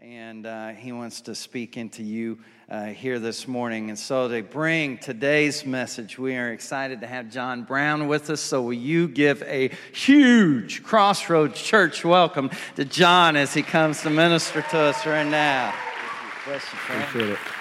and uh, he wants to speak into you uh, here this morning. And so, to bring today's message, we are excited to have John Brown with us. So, will you give a huge Crossroads Church welcome to John as he comes to minister to us right now? Bless you, friend. Appreciate it.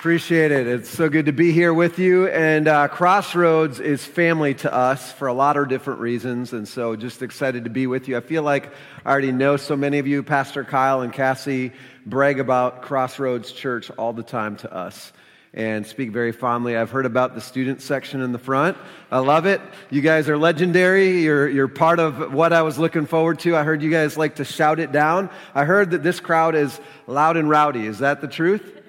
Appreciate it. It's so good to be here with you. And uh, Crossroads is family to us for a lot of different reasons. And so just excited to be with you. I feel like I already know so many of you. Pastor Kyle and Cassie brag about Crossroads Church all the time to us and speak very fondly. I've heard about the student section in the front. I love it. You guys are legendary. You're, you're part of what I was looking forward to. I heard you guys like to shout it down. I heard that this crowd is loud and rowdy. Is that the truth?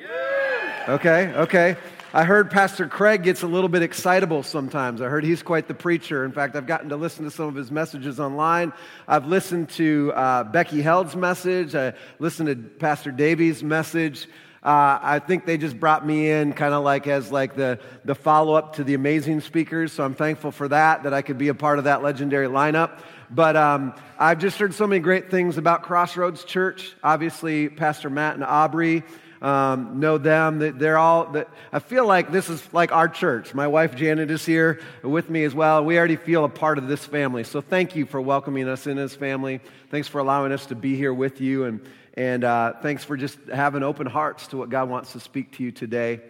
Okay, okay. I heard Pastor Craig gets a little bit excitable sometimes. I heard he's quite the preacher. In fact, I've gotten to listen to some of his messages online. I've listened to uh, Becky Held's message. I listened to Pastor Davies' message. Uh, I think they just brought me in kind of like as like the, the follow up to the amazing speakers. So I'm thankful for that, that I could be a part of that legendary lineup. But um, I've just heard so many great things about Crossroads Church. Obviously, Pastor Matt and Aubrey um, know them. They're all, I feel like this is like our church. My wife Janet is here with me as well. We already feel a part of this family. So thank you for welcoming us in as family. Thanks for allowing us to be here with you. And, and uh, thanks for just having open hearts to what God wants to speak to you today.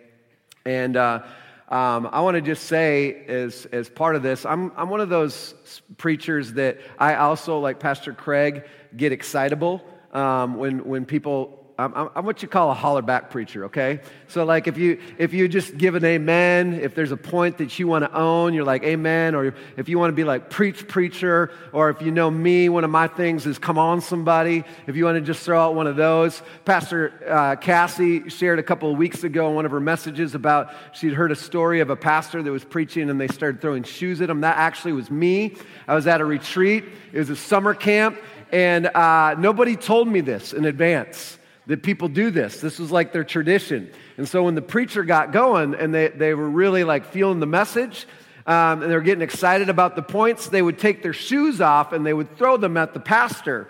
And uh, um, I want to just say, as, as part of this, I'm, I'm one of those preachers that I also, like Pastor Craig, get excitable um, when, when people I'm, I'm, what you call a holler back preacher, okay? So, like, if you if you just give an amen, if there's a point that you want to own, you're like amen. Or if you want to be like preach preacher, or if you know me, one of my things is come on somebody. If you want to just throw out one of those, Pastor uh, Cassie shared a couple of weeks ago in one of her messages about she'd heard a story of a pastor that was preaching and they started throwing shoes at him. That actually was me. I was at a retreat. It was a summer camp, and uh, nobody told me this in advance that people do this. This was like their tradition. And so when the preacher got going and they, they were really like feeling the message um, and they were getting excited about the points, they would take their shoes off and they would throw them at the pastor.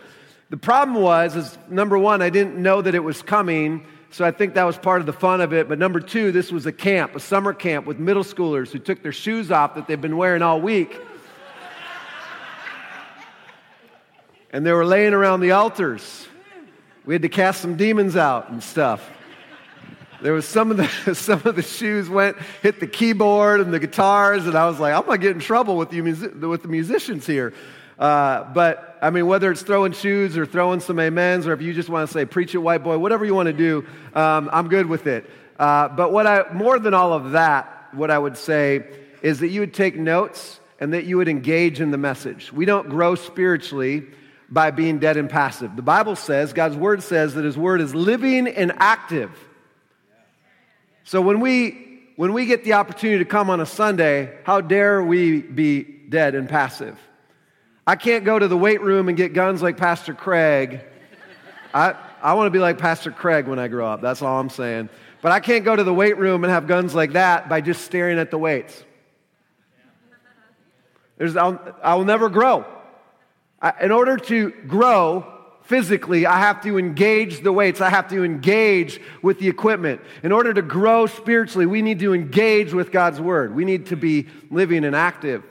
The problem was, is number one, I didn't know that it was coming. So I think that was part of the fun of it. But number two, this was a camp, a summer camp with middle schoolers who took their shoes off that they've been wearing all week. and they were laying around the altars. We had to cast some demons out and stuff. There was some of the some of the shoes went hit the keyboard and the guitars, and I was like, I'm gonna get in trouble with you with the musicians here. Uh, but I mean, whether it's throwing shoes or throwing some amens, or if you just want to say preach it, white boy, whatever you want to do, um, I'm good with it. Uh, but what I more than all of that, what I would say is that you would take notes and that you would engage in the message. We don't grow spiritually by being dead and passive. The Bible says, God's word says that his word is living and active. So when we when we get the opportunity to come on a Sunday, how dare we be dead and passive? I can't go to the weight room and get guns like Pastor Craig. I, I want to be like Pastor Craig when I grow up. That's all I'm saying. But I can't go to the weight room and have guns like that by just staring at the weights. There's, I'll, I'll never grow in order to grow physically, I have to engage the weights. I have to engage with the equipment. In order to grow spiritually, we need to engage with God's word. We need to be living and active.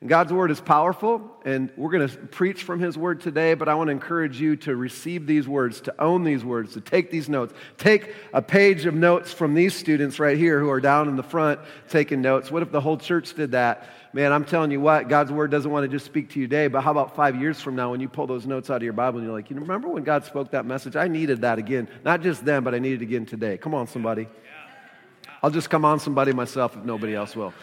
And God's word is powerful, and we're going to preach from his word today, but I want to encourage you to receive these words, to own these words, to take these notes. Take a page of notes from these students right here who are down in the front taking notes. What if the whole church did that? Man, I'm telling you what, God's word doesn't want to just speak to you today, but how about five years from now when you pull those notes out of your Bible and you're like, you remember when God spoke that message? I needed that again. Not just then, but I need it again today. Come on, somebody. I'll just come on somebody myself if nobody else will.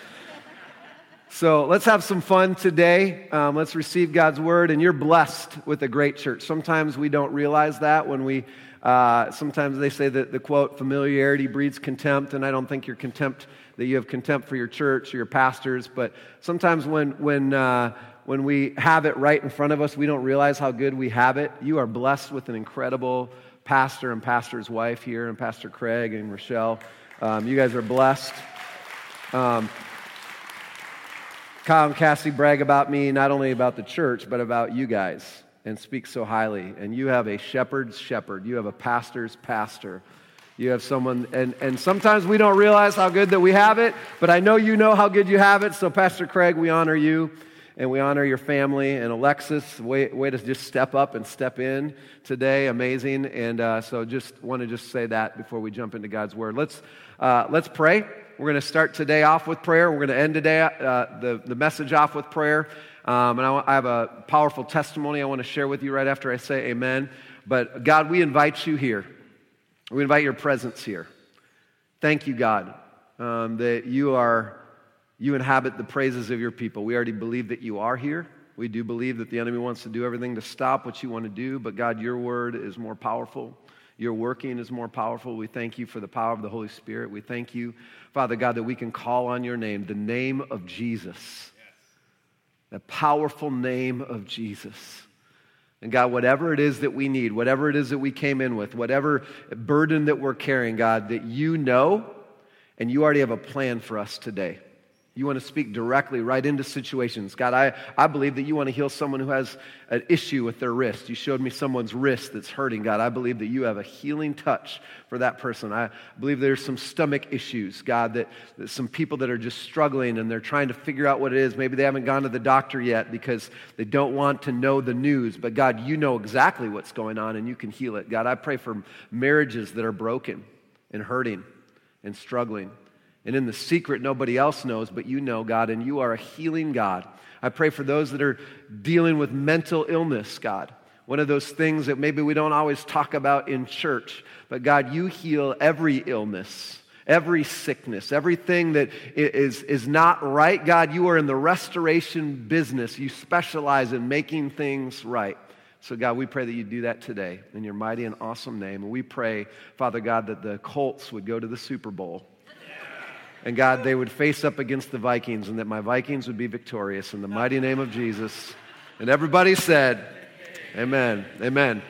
So let's have some fun today. Um, let's receive God's word, and you're blessed with a great church. Sometimes we don't realize that when we, uh, sometimes they say that the quote, familiarity breeds contempt, and I don't think your contempt that you have contempt for your church or your pastors. But sometimes when, when, uh, when we have it right in front of us, we don't realize how good we have it. You are blessed with an incredible pastor and pastor's wife here, and Pastor Craig and Rochelle. Um, you guys are blessed. Um, Kyle and Cassie brag about me, not only about the church, but about you guys. and speak so highly. And you have a shepherd's shepherd, you have a pastor's pastor. You have someone, and, and sometimes we don't realize how good that we have it, but I know you know how good you have it. So, Pastor Craig, we honor you and we honor your family. And Alexis, way, way to just step up and step in today. Amazing. And uh, so, just want to just say that before we jump into God's word. Let's, uh, let's pray. We're going to start today off with prayer. We're going to end today, uh, the, the message off with prayer. Um, and I, I have a powerful testimony I want to share with you right after I say amen. But God, we invite you here. We invite your presence here. Thank you, God, um, that you are you inhabit the praises of your people. We already believe that you are here. We do believe that the enemy wants to do everything to stop what you want to do, but God, your word is more powerful. Your working is more powerful. We thank you for the power of the Holy Spirit. We thank you, Father God, that we can call on your name, the name of Jesus, yes. the powerful name of Jesus. And God, whatever it is that we need, whatever it is that we came in with, whatever burden that we're carrying, God, that you know and you already have a plan for us today. You want to speak directly right into situations. God, I, I believe that you want to heal someone who has an issue with their wrist. You showed me someone's wrist that's hurting. God, I believe that you have a healing touch for that person. I believe there's some stomach issues, God, that, that some people that are just struggling and they're trying to figure out what it is. Maybe they haven't gone to the doctor yet because they don't want to know the news. But God, you know exactly what's going on and you can heal it. God, I pray for marriages that are broken and hurting and struggling. And in the secret, nobody else knows, but you know, God, and you are a healing God. I pray for those that are dealing with mental illness, God. One of those things that maybe we don't always talk about in church, but God, you heal every illness, every sickness, everything that is, is not right. God, you are in the restoration business. You specialize in making things right. So, God, we pray that you do that today in your mighty and awesome name. And we pray, Father God, that the Colts would go to the Super Bowl and God, they would face up against the Vikings and that my Vikings would be victorious in the mighty name of Jesus. And everybody said, Amen. Amen.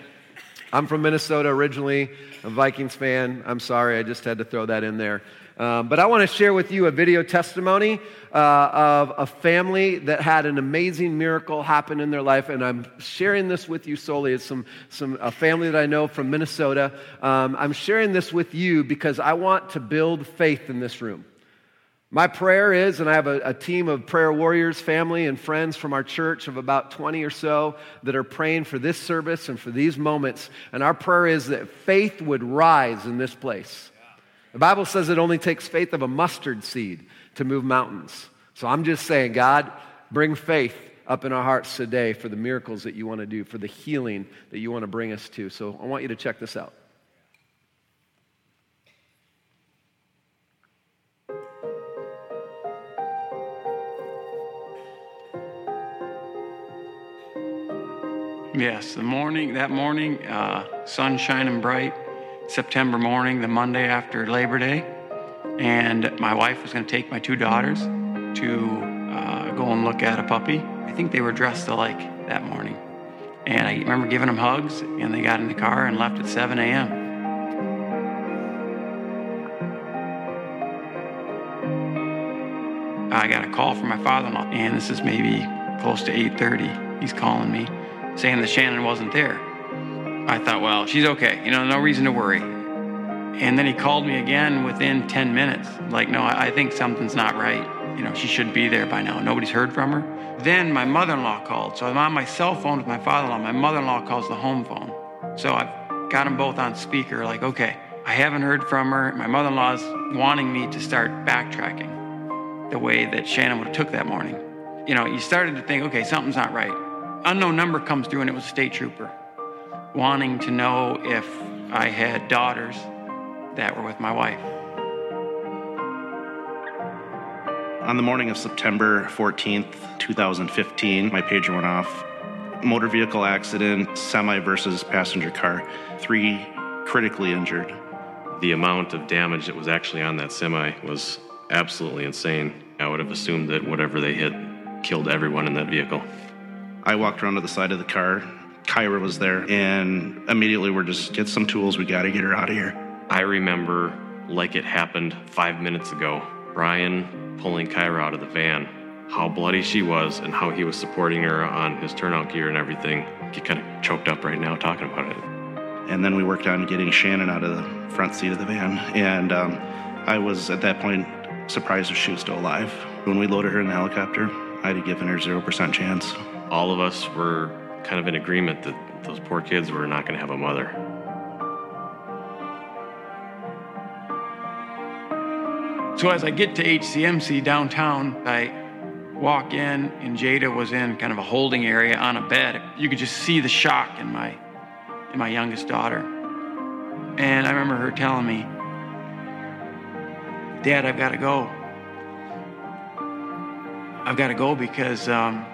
I'm from Minnesota originally, a Vikings fan. I'm sorry, I just had to throw that in there. Um, but I want to share with you a video testimony uh, of a family that had an amazing miracle happen in their life, and I'm sharing this with you solely. It's some, some a family that I know from Minnesota. Um, I'm sharing this with you because I want to build faith in this room. My prayer is, and I have a, a, team of prayer warriors, family, and friends from our church of about 20 or so that are praying for this service and for these moments. And our prayer is that faith would rise in this place. The Bible says it only takes faith of a mustard seed to move mountains. So I'm just saying, God, bring faith up in our hearts today for the miracles that you want to do, for the healing that you want to bring us to. So I want you to check this out. Yes, the morning, that morning, uh, sun shining bright, September morning, the Monday after Labor Day. And my wife was going to take my two daughters to uh, go and look at a puppy. I think they were dressed alike that morning. And I remember giving them hugs, and they got in the car and left at 7 a.m. I got a call from my father-in-law, and this is maybe close to 8:30. He's calling me saying that Shannon wasn't there. I thought, well, she's okay. You know, no reason to worry. And then he called me again within 10 minutes. Like, no, I think something's not right. You know, she should be there by now. Nobody's heard from her. Then my mother in law called. So I'm on my cell phone with my father in law. My mother in law calls the home phone. So I've got them both on speaker, like, okay, I haven't heard from her. My mother in law's wanting me to start backtracking the way that Shannon would have took that morning. You know, you started to think, okay, something's not right unknown number comes through and it was a state trooper wanting to know if I had daughters that were with my wife. On the morning of September 14th, 2015, my pager went off. Motor vehicle accident, semi versus passenger car, three critically injured. The amount of damage that was actually on that semi was absolutely insane. I would have assumed that whatever they hit killed everyone in that vehicle. I walked around to the side of the car. Kyra was there, and immediately we're just get some tools. We got to get her out of here. I remember like it happened five minutes ago. Brian pulling Kyra out of the van, how bloody she was and how he was supporting her on his turnout gear and everything. Get kind of choked up right now talking about it. And then we worked on getting Shannon out of the front seat of the van. And um, I was at that point surprised if she was still alive. When we loaded her in the helicopter, I had given her 0% chance. All of us were kind of in agreement that those poor kids were not going to have a mother. So as I get to HCMC downtown, I walk in, and Jada was in kind of a holding area on a bed. You could just see the shock in my in my youngest daughter. And I remember her telling me, Dad, I've got to go. I've got to go because um,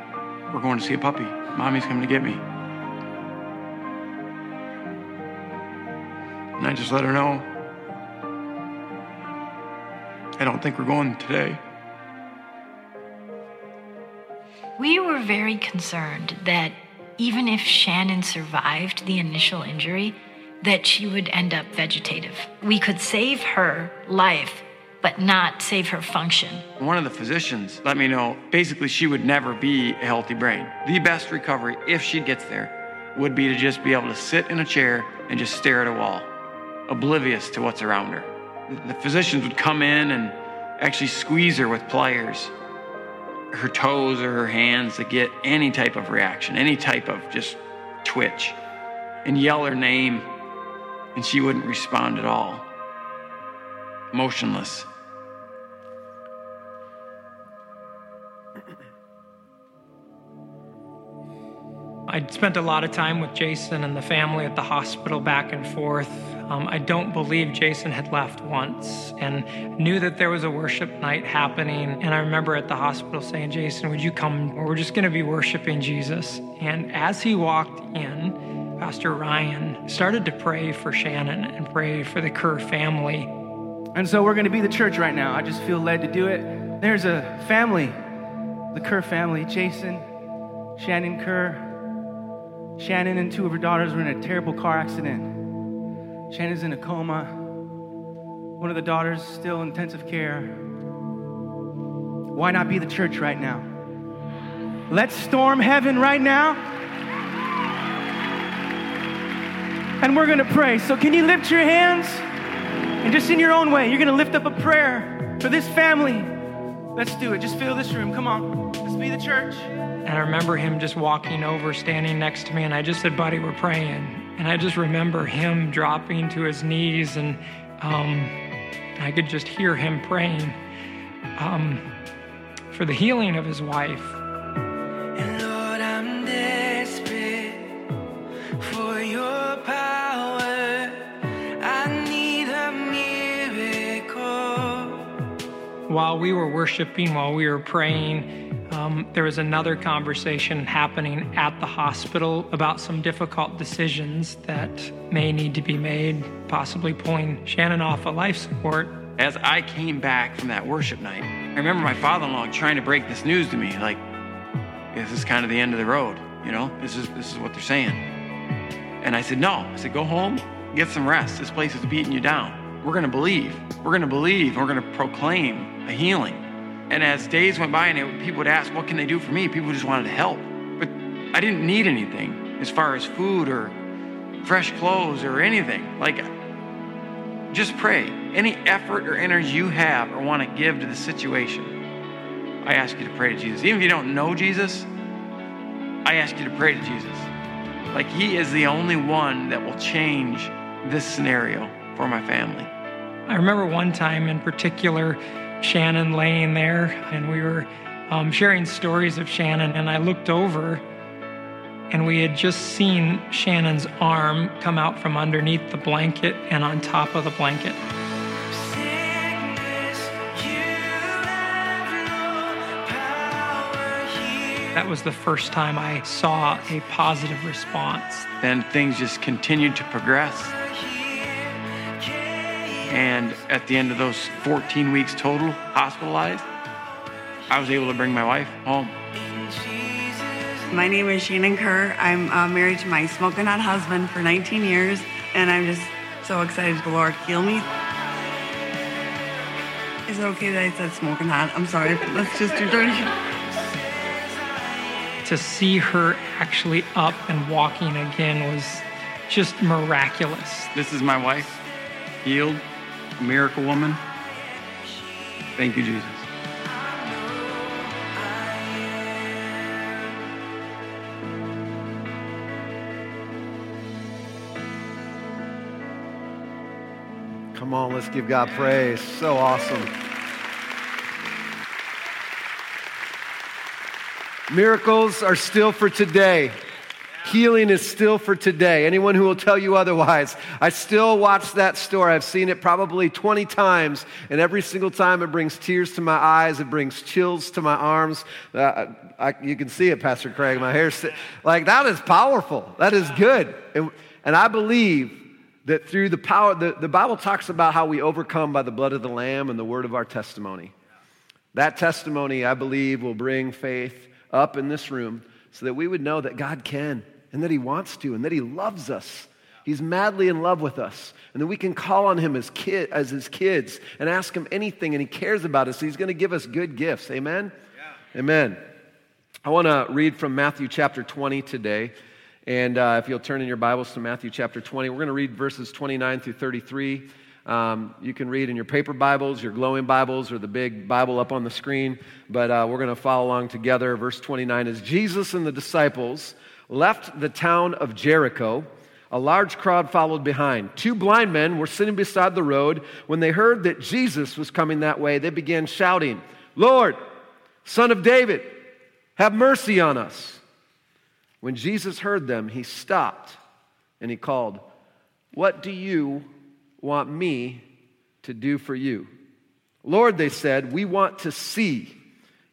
we're going to see a puppy. Mommy's coming to get me. And I just let her know I don't think we're going today. We were very concerned that even if Shannon survived the initial injury, that she would end up vegetative. We could save her life, but not save her function. One of the physicians let me know basically she would never be a healthy brain. The best recovery, if she gets there, would be to just be able to sit in a chair and just stare at a wall, oblivious to what's around her. The physicians would come in and actually squeeze her with pliers, her toes or her hands to get any type of reaction, any type of just twitch, and yell her name, and she wouldn't respond at all. Motionless. I spent a lot of time with Jason and the family at the hospital back and forth. Um, I don't believe Jason had left once and knew that there was a worship night happening. And I remember at the hospital saying, Jason, would you come? We're just going to be worshiping Jesus. And as he walked in, Pastor Ryan started to pray for Shannon and pray for the Kerr family. And so we're going to be the church right now. I just feel led to do it. There's a family, the Kerr family, Jason, Shannon Kerr, Shannon and two of her daughters were in a terrible car accident. Shannon's in a coma. One of the daughters still in intensive care. Why not be the church right now? Let's storm heaven right now. And we're going to pray. So, can you lift your hands? And just in your own way, you're going to lift up a prayer for this family. Let's do it. Just fill this room. Come on. Let's be the church. And I remember him just walking over, standing next to me, and I just said, Buddy, we're praying. And I just remember him dropping to his knees, and um, I could just hear him praying um, for the healing of his wife. And Lord, I'm desperate for your power. I need a miracle. While we were worshiping, while we were praying, um, there was another conversation happening at the hospital about some difficult decisions that may need to be made, possibly pulling Shannon off of life support. As I came back from that worship night, I remember my father in law trying to break this news to me like, this is kind of the end of the road, you know? This is, this is what they're saying. And I said, no. I said, go home, get some rest. This place is beating you down. We're going to believe. We're going to believe. We're going to proclaim a healing. And as days went by and it, people would ask, what can they do for me? People just wanted to help. But I didn't need anything as far as food or fresh clothes or anything. Like, just pray. Any effort or energy you have or want to give to the situation, I ask you to pray to Jesus. Even if you don't know Jesus, I ask you to pray to Jesus. Like, He is the only one that will change this scenario for my family. I remember one time in particular, Shannon laying there, and we were um, sharing stories of Shannon. And I looked over, and we had just seen Shannon's arm come out from underneath the blanket and on top of the blanket. That was the first time I saw a positive response. Then things just continued to progress. And at the end of those 14 weeks total hospitalized, I was able to bring my wife home. My name is Shannon Kerr. I'm uh, married to my smoking hot husband for 19 years, and I'm just so excited the Lord heal me. Is it okay that I said smoking hot? I'm sorry. Let's just do dirty. to see her actually up and walking again was just miraculous. This is my wife, healed, a miracle woman. Thank you, Jesus. Come on, let's give God praise. So awesome. Miracles are still for today. Healing is still for today. Anyone who will tell you otherwise, I still watch that story. I've seen it probably 20 times, and every single time it brings tears to my eyes, it brings chills to my arms. Uh, I, you can see it, Pastor Craig. My hair's like that is powerful. That is good. And, and I believe that through the power, the, the Bible talks about how we overcome by the blood of the Lamb and the word of our testimony. That testimony, I believe, will bring faith up in this room so that we would know that God can and that He wants to and that He loves us. He's madly in love with us, and that we can call on Him as, kid, as His kids and ask Him anything, and He cares about us. He's going to give us good gifts. Amen? Yeah. Amen. I want to read from Matthew chapter 20 today. And uh, if you'll turn in your Bibles to Matthew chapter 20, we're going to read verses 29 through 33. Um, you can read in your paper Bibles, your glowing Bibles, or the big Bible up on the screen, but uh, we're going to follow along together. Verse 29 is Jesus and the disciples left the town of Jericho. A large crowd followed behind. Two blind men were sitting beside the road. When they heard that Jesus was coming that way, they began shouting, Lord, Son of David, have mercy on us. When Jesus heard them, he stopped and he called, What do you want me to do for you? Lord, they said, we want to see.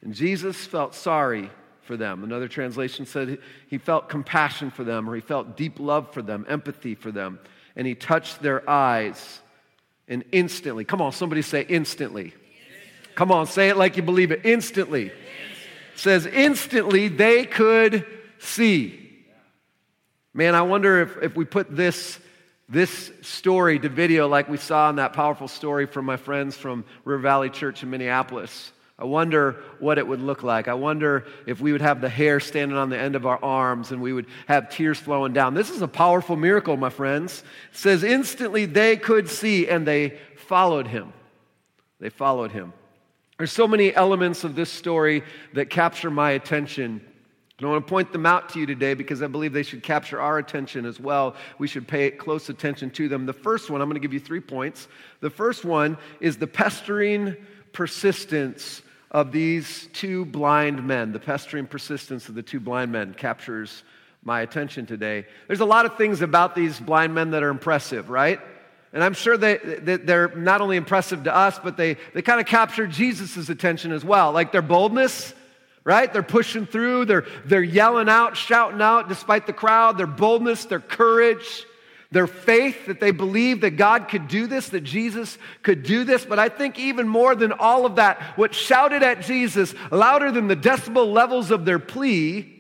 And Jesus felt sorry for them. Another translation said he felt compassion for them, or he felt deep love for them, empathy for them. And he touched their eyes, and instantly, come on, somebody say instantly. Come on, say it like you believe it. Instantly. It says instantly they could see. Man, I wonder if, if we put this, this story to video like we saw in that powerful story from my friends from River Valley Church in Minneapolis. I wonder what it would look like. I wonder if we would have the hair standing on the end of our arms and we would have tears flowing down. This is a powerful miracle, my friends. It says, instantly they could see and they followed him. They followed him. There's so many elements of this story that capture my attention and I want to point them out to you today because I believe they should capture our attention as well. We should pay close attention to them. The first one, I'm going to give you three points. The first one is the pestering persistence of these two blind men. The pestering persistence of the two blind men captures my attention today. There's a lot of things about these blind men that are impressive, right? And I'm sure they, they're not only impressive to us, but they, they kind of capture Jesus' attention as well. Like their boldness, right? They're pushing through, they're, they're yelling out, shouting out despite the crowd, their boldness, their courage, their faith that they believed that God could do this, that Jesus could do this. But I think even more than all of that, what shouted at Jesus louder than the decibel levels of their plea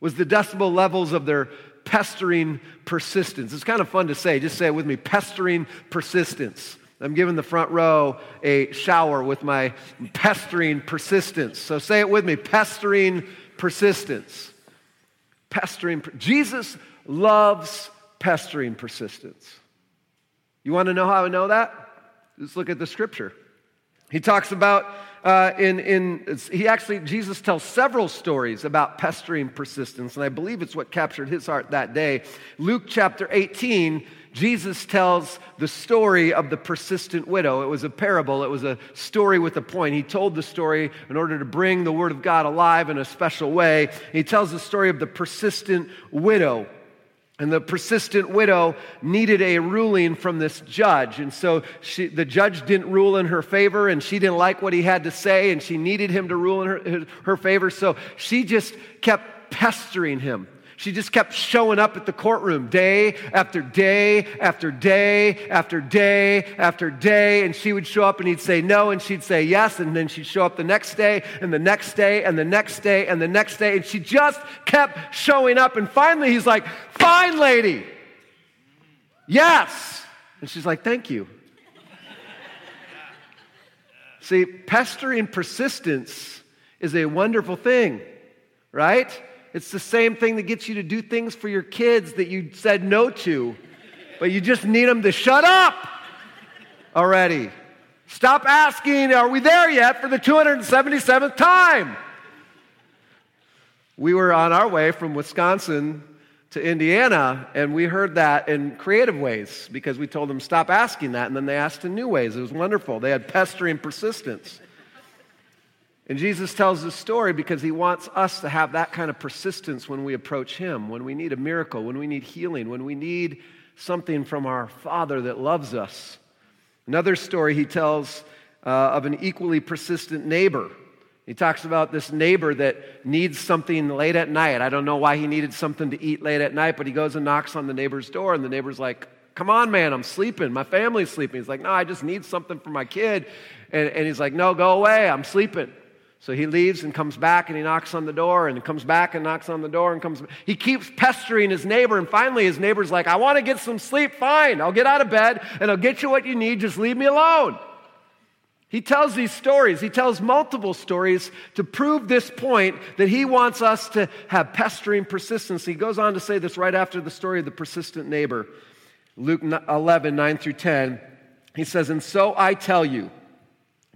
was the decibel levels of their pestering persistence. It's kind of fun to say. Just say it with me pestering persistence. I'm giving the front row a shower with my pestering persistence. So say it with me pestering persistence. Pestering. Jesus loves pestering persistence. You want to know how I know that? Let's look at the scripture. He talks about uh, in, in he actually jesus tells several stories about pestering persistence and i believe it's what captured his heart that day luke chapter 18 Jesus tells the story of the persistent widow. It was a parable, it was a story with a point. He told the story in order to bring the Word of God alive in a special way. He tells the story of the persistent widow. And the persistent widow needed a ruling from this judge. And so she, the judge didn't rule in her favor, and she didn't like what he had to say, and she needed him to rule in her, her favor. So she just kept pestering him. She just kept showing up at the courtroom day after day after day after day after day. And she would show up and he'd say no, and she'd say yes. And then she'd show up the next day and the next day and the next day and the next day. And she just kept showing up. And finally, he's like, Fine, lady. Yes. And she's like, Thank you. See, pestering persistence is a wonderful thing, right? It's the same thing that gets you to do things for your kids that you said no to, but you just need them to shut up already. Stop asking, are we there yet for the 277th time? We were on our way from Wisconsin to Indiana, and we heard that in creative ways because we told them, stop asking that, and then they asked in new ways. It was wonderful. They had pestering persistence. And Jesus tells this story because he wants us to have that kind of persistence when we approach him, when we need a miracle, when we need healing, when we need something from our Father that loves us. Another story he tells uh, of an equally persistent neighbor. He talks about this neighbor that needs something late at night. I don't know why he needed something to eat late at night, but he goes and knocks on the neighbor's door, and the neighbor's like, Come on, man, I'm sleeping. My family's sleeping. He's like, No, I just need something for my kid. And, and he's like, No, go away. I'm sleeping. So he leaves and comes back and he knocks on the door and comes back and knocks on the door and comes. He keeps pestering his neighbor and finally his neighbor's like, I want to get some sleep. Fine, I'll get out of bed and I'll get you what you need. Just leave me alone. He tells these stories. He tells multiple stories to prove this point that he wants us to have pestering persistence. He goes on to say this right after the story of the persistent neighbor. Luke 11, 9 through 10. He says, And so I tell you,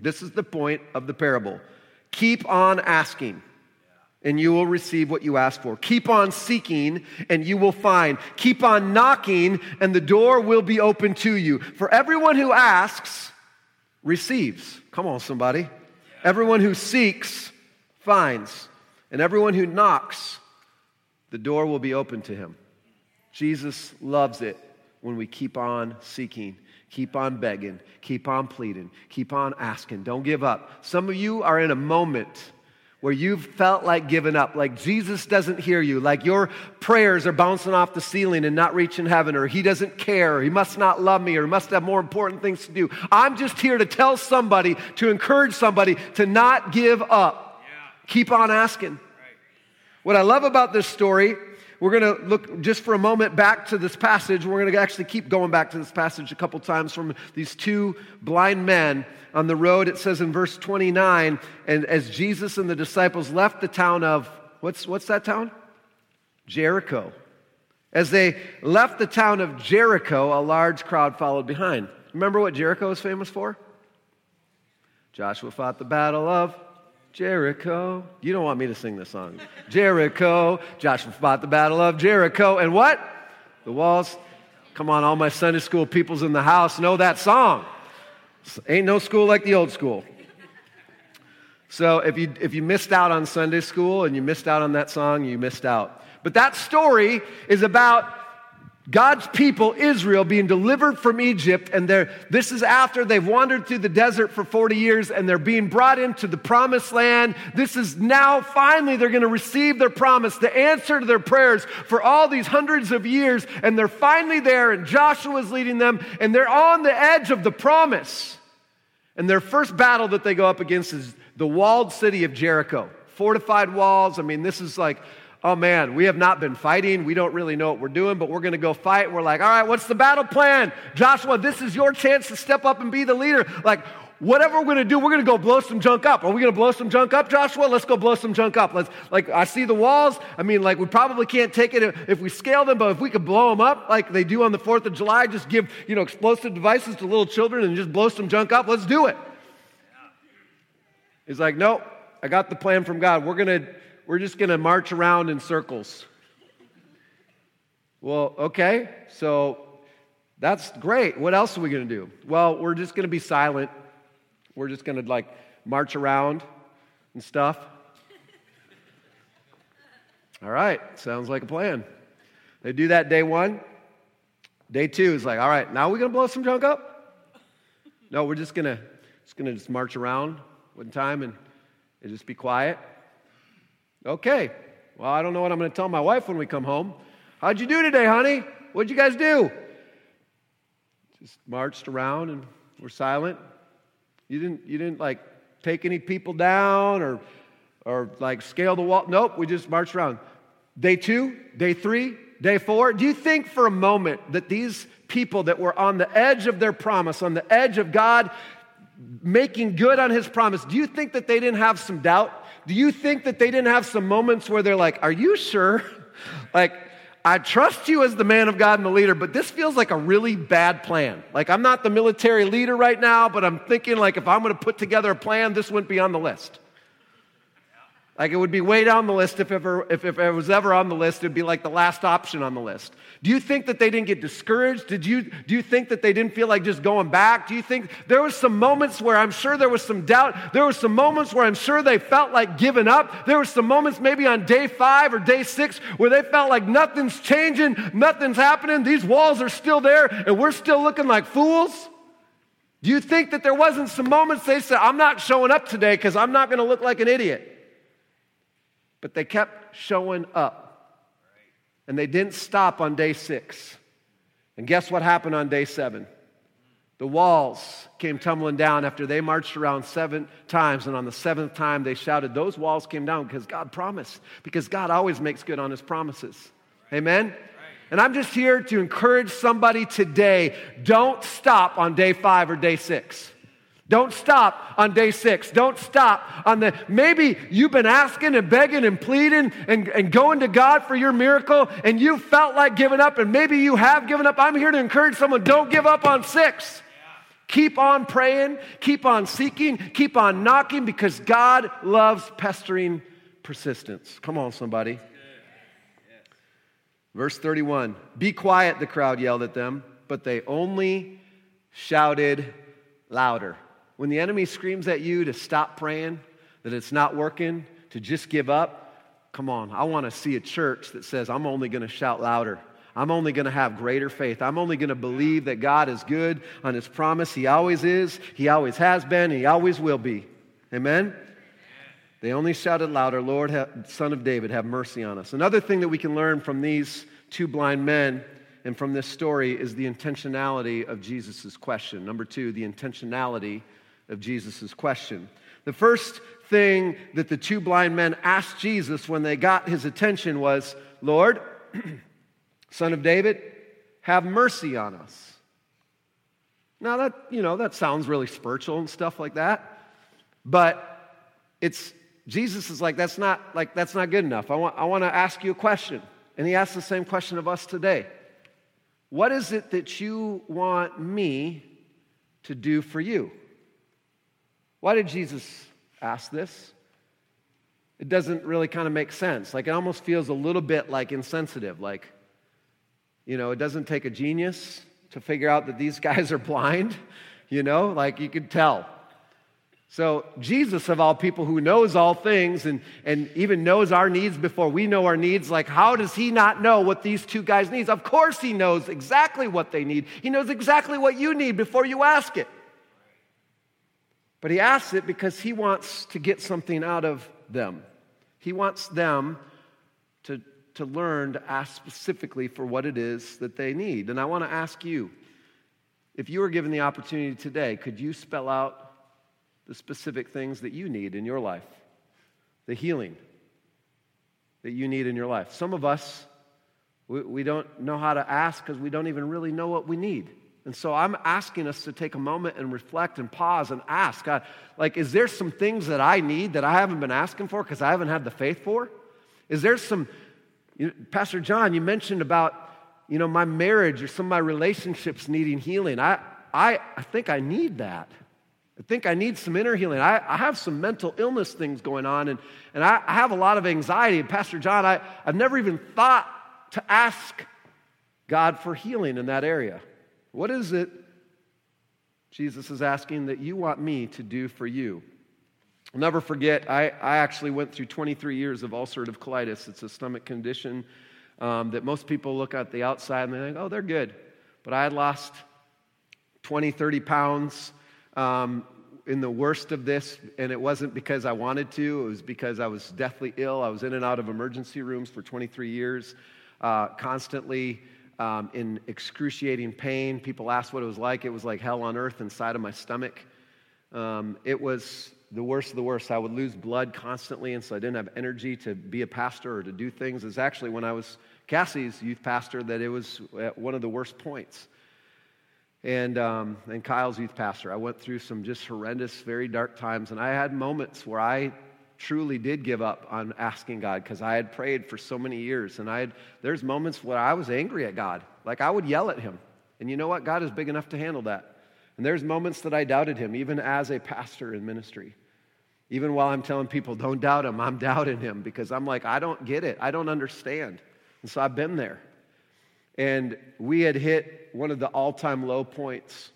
this is the point of the parable. Keep on asking, and you will receive what you ask for. Keep on seeking, and you will find. Keep on knocking, and the door will be open to you. For everyone who asks receives. Come on, somebody. Everyone who seeks finds, and everyone who knocks, the door will be open to him. Jesus loves it when we keep on seeking Keep on begging, keep on pleading, keep on asking. Don't give up. Some of you are in a moment where you've felt like giving up, like Jesus doesn't hear you, like your prayers are bouncing off the ceiling and not reaching heaven, or he doesn't care, or he must not love me, or he must have more important things to do. I'm just here to tell somebody, to encourage somebody to not give up. Yeah. Keep on asking. Right. What I love about this story we're going to look just for a moment back to this passage. We're going to actually keep going back to this passage a couple times from these two blind men on the road. It says in verse 29, and as Jesus and the disciples left the town of, what's, what's that town? Jericho. As they left the town of Jericho, a large crowd followed behind. Remember what Jericho is famous for? Joshua fought the battle of Jericho. You don't want me to sing this song. Jericho. Joshua fought the battle of Jericho. And what? The walls. Come on, all my Sunday school peoples in the house know that song. Ain't no school like the old school. So if you, if you missed out on Sunday school and you missed out on that song, you missed out. But that story is about God's people, Israel, being delivered from Egypt, and this is after they've wandered through the desert for 40 years and they're being brought into the promised land. This is now finally they're going to receive their promise, the answer to their prayers for all these hundreds of years, and they're finally there, and Joshua is leading them, and they're on the edge of the promise. And their first battle that they go up against is the walled city of Jericho. Fortified walls. I mean, this is like oh man, we have not been fighting. We don't really know what we're doing, but we're going to go fight. We're like, all right, what's the battle plan? Joshua, this is your chance to step up and be the leader. Like, whatever we're going to do, we're going to go blow some junk up. Are we going to blow some junk up, Joshua? Let's go blow some junk up. Let's, like, I see the walls. I mean, like, we probably can't take it if we scale them, but if we could blow them up like they do on the 4th of July, just give, you know, explosive devices to little children and just blow some junk up, let's do it. He's like, nope, I got the plan from God. We're going to, we're just going to march around in circles. Well, okay, so that's great. What else are we going to do? Well, we're just going to be silent. We're just going to like march around and stuff. All right, sounds like a plan. They do that day one. Day two is like, all right, now we're going to blow some junk up? No, we're just going to just going to just march around one time and, and just be quiet. Okay. Well, I don't know what I'm going to tell my wife when we come home. How'd you do today, honey? What'd you guys do? Just marched around and we're silent. You didn't, you didn't like take any people down or, or like scale the wall. Nope, we just marched around. Day two, day three, day four. Do you think for a moment that these people that were on the edge of their promise, on the edge of God making good on his promise, do you think that they didn't have some doubt? Do you think that they didn't have some moments where they're like, Are you sure? like, I trust you as the man of God and the leader, but this feels like a really bad plan. Like, I'm not the military leader right now, but I'm thinking, like, if I'm to put together a plan, this wouldn't be on the list. Like it would be way down the list if, ever, if, if it was ever on the list, it'd be like the last option on the list. Do you think that they didn't get discouraged? Did you, do you think that they didn't feel like just going back? Do you think there was some moments where I'm sure there was some doubt? There were some moments where I'm sure they felt like giving up. There were some moments maybe on day five or day six where they felt like nothing's changing, nothing's happening, these walls are still there, and we're still looking like fools? Do you think that there wasn't some moments they said, I'm not showing up today because I'm not going to look like an idiot? But they kept showing up. And they didn't stop on day six. And guess what happened on day seven? The walls came tumbling down after they marched around seven times. And on the seventh time, they shouted, Those walls came down because God promised, because God always makes good on his promises. Amen? And I'm just here to encourage somebody today don't stop on day five or day six. Don't stop on day six. Don't stop on the. Maybe you've been asking and begging and pleading and, and going to God for your miracle and you felt like giving up and maybe you have given up. I'm here to encourage someone don't give up on six. Keep on praying, keep on seeking, keep on knocking because God loves pestering persistence. Come on, somebody. Verse 31 Be quiet, the crowd yelled at them, but they only shouted louder. When the enemy screams at you to stop praying, that it's not working, to just give up, come on, I want to see a church that says, I'm only going to shout louder. I'm only going to have greater faith. I'm only going to believe that God is good on his promise. He always is, he always has been, he always will be. Amen? They only shouted louder, Lord, Son of David, have mercy on us. Another thing that we can learn from these two blind men and from this story is the intentionality of Jesus' question. Number two, the intentionality of Jesus' question. The first thing that the two blind men asked Jesus when they got his attention was, Lord, son of David, have mercy on us. Now that, you know, that sounds really spiritual and stuff like that. But it's Jesus is like, that's not like that's not good enough. I want, I want to ask you a question. And he asks the same question of us today. What is it that you want me to do for you? Why did Jesus ask this? It doesn't really kind of make sense. Like it almost feels a little bit like insensitive. Like, you know, it doesn't take a genius to figure out that these guys are blind, you know, like you could tell. So, Jesus, of all people who knows all things and, and even knows our needs before we know our needs, like, how does he not know what these two guys need? Of course, he knows exactly what they need. He knows exactly what you need before you ask it. But he asks it because he wants to get something out of them. He wants them to, to learn to ask specifically for what it is that they need. And I want to ask you if you were given the opportunity today, could you spell out the specific things that you need in your life? The healing that you need in your life. Some of us, we, we don't know how to ask because we don't even really know what we need. And so I'm asking us to take a moment and reflect and pause and ask God, like, is there some things that I need that I haven't been asking for because I haven't had the faith for? Is there some, you Pastor John, you mentioned about, you know, my marriage or some of my relationships needing healing. I, I, I think I need that. I think I need some inner healing. I, I have some mental illness things going on, and, and I, I have a lot of anxiety. And Pastor John, I, I've never even thought to ask God for healing in that area. What is it Jesus is asking that you want me to do for you? I'll never forget, I, I actually went through 23 years of ulcerative colitis. It's a stomach condition um, that most people look at the outside and they think, oh, they're good. But I had lost 20, 30 pounds um, in the worst of this, and it wasn't because I wanted to, it was because I was deathly ill. I was in and out of emergency rooms for 23 years, uh, constantly um, in excruciating pain. People asked what it was like. It was like hell on earth inside of my stomach. Um, it was the worst of the worst. I would lose blood constantly, and so I didn't have energy to be a pastor or to do things. It's actually when I was Cassie's youth pastor that it was at one of the worst points. And, um, and Kyle's youth pastor. I went through some just horrendous, very dark times, and I had moments where I truly did give up on asking God because I had prayed for so many years. And I had, there's moments where I was angry at God. Like I would yell at him. And you know what? God is big enough to handle that. And there's moments that I doubted him, even as a pastor in ministry. Even while I'm telling people, don't doubt him, I'm doubting him because I'm like, I don't get it. I don't understand. And so I've been there. And we had hit one of the all time low points.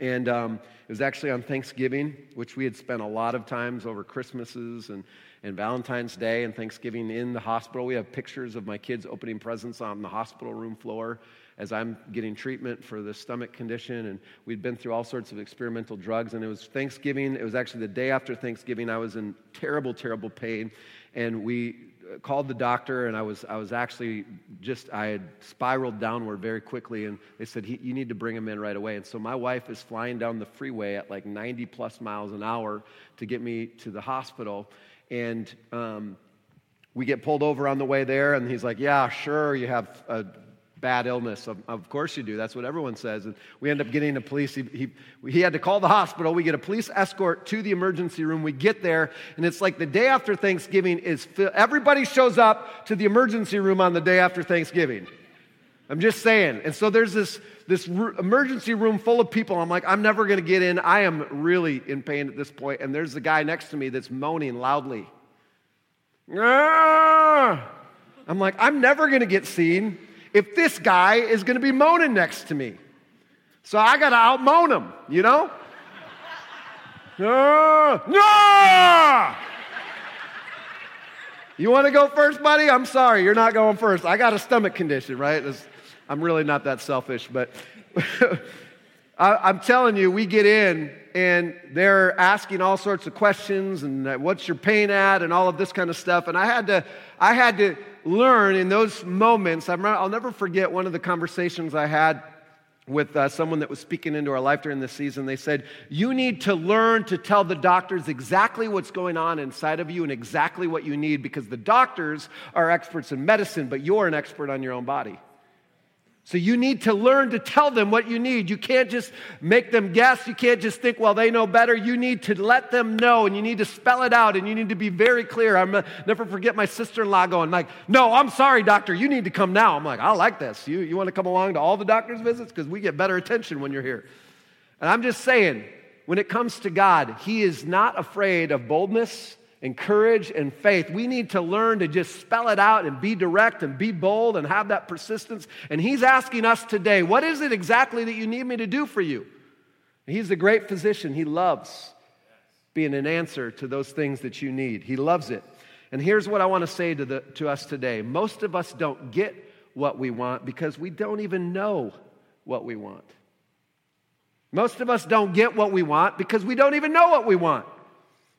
And um, it was actually on Thanksgiving, which we had spent a lot of times over Christmases and, and Valentine's Day and Thanksgiving in the hospital. We have pictures of my kids opening presents on the hospital room floor as I'm getting treatment for the stomach condition. And we'd been through all sorts of experimental drugs. And it was Thanksgiving. It was actually the day after Thanksgiving. I was in terrible, terrible pain. And we called the doctor, and I was, I was actually just, I had spiraled downward very quickly. And they said, You need to bring him in right away. And so my wife is flying down the freeway at like 90 plus miles an hour to get me to the hospital. And, um, we get pulled over on the way there, and he's like, Yeah, sure, you have a bad illness. Of, of, course you do. That's what everyone says. And we end up getting a police. He, he, he, had to call the hospital. We get a police escort to the emergency room. We get there, and it's like the day after Thanksgiving is everybody shows up to the emergency room on the day after Thanksgiving. I'm just saying. And so there's this, this r- emergency room full of people. I'm like, I'm never going to get in. I am really in pain at this point. And there's the guy next to me that's moaning loudly. Ah! I'm like, I'm never going to get seen if this guy is going to be moaning next to me. So I got to out moan him, you know? no! No! You want to go first, buddy? I'm sorry, you're not going first. I got a stomach condition, right? It's, I'm really not that selfish, but I, am telling you, we get in and they're asking all sorts of questions and uh, what's your pain at and all of this kind of stuff. And I had to, I had to learn in those moments. I'll never forget one of the conversations I had with uh, someone that was speaking into our life during this season. They said, You need to learn to tell the doctors exactly what's going on inside of you and exactly what you need because the doctors are experts in medicine, but you're an expert on your own body. So you need to learn to tell them what you need. You can't just make them guess. You can't just think, well, they know better. You need to let them know and you need to spell it out and you need to be very clear. I'll never forget my sister in law going, like, no, I'm sorry, doctor. You need to come now. I'm like, I like this. You, you want to come along to all the doctor's visits? Because we get better attention when you're here. And I'm just saying, when it comes to God, He is not afraid of boldness and courage and faith. We need to learn to just spell it out and be direct and be bold and have that persistence. And He's asking us today, what is it exactly that you need me to do for you? he's the great physician. He loves being an answer to those things that you need. He loves it. And here's what I want to say to, the, to us today most of us don't get what we want because we don't even know what we want. Most of us don't get what we want because we don't even know what we want.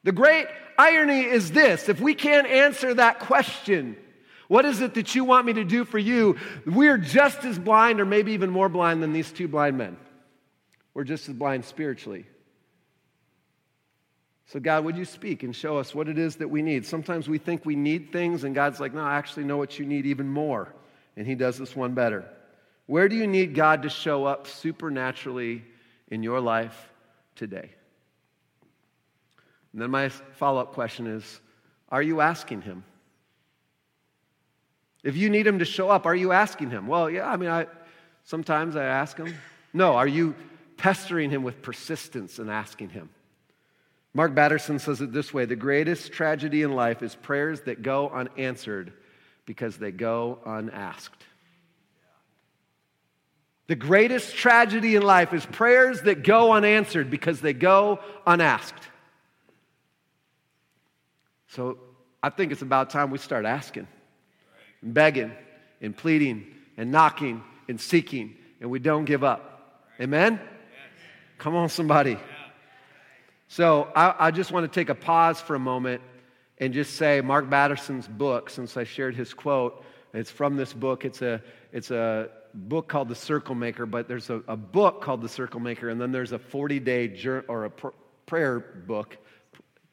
The great irony is this if we can't answer that question, what is it that you want me to do for you? We're just as blind, or maybe even more blind, than these two blind men. We're just as blind spiritually. So, God, would you speak and show us what it is that we need? Sometimes we think we need things, and God's like, no, I actually know what you need even more. And He does this one better. Where do you need God to show up supernaturally in your life today? And then my follow up question is Are you asking Him? If you need Him to show up, are you asking Him? Well, yeah, I mean, I, sometimes I ask Him. No, are you pestering Him with persistence and asking Him? Mark Batterson says it this way The greatest tragedy in life is prayers that go unanswered because they go unasked. The greatest tragedy in life is prayers that go unanswered because they go unasked. So I think it's about time we start asking, and begging, and pleading, and knocking, and seeking, and we don't give up. Amen? Come on, somebody. So I, I just want to take a pause for a moment and just say Mark Batterson's book, since I shared his quote, it's from this book. It's a, it's a book called The Circle Maker, but there's a, a book called The Circle Maker, and then there's a 40 day journal or a pr- prayer book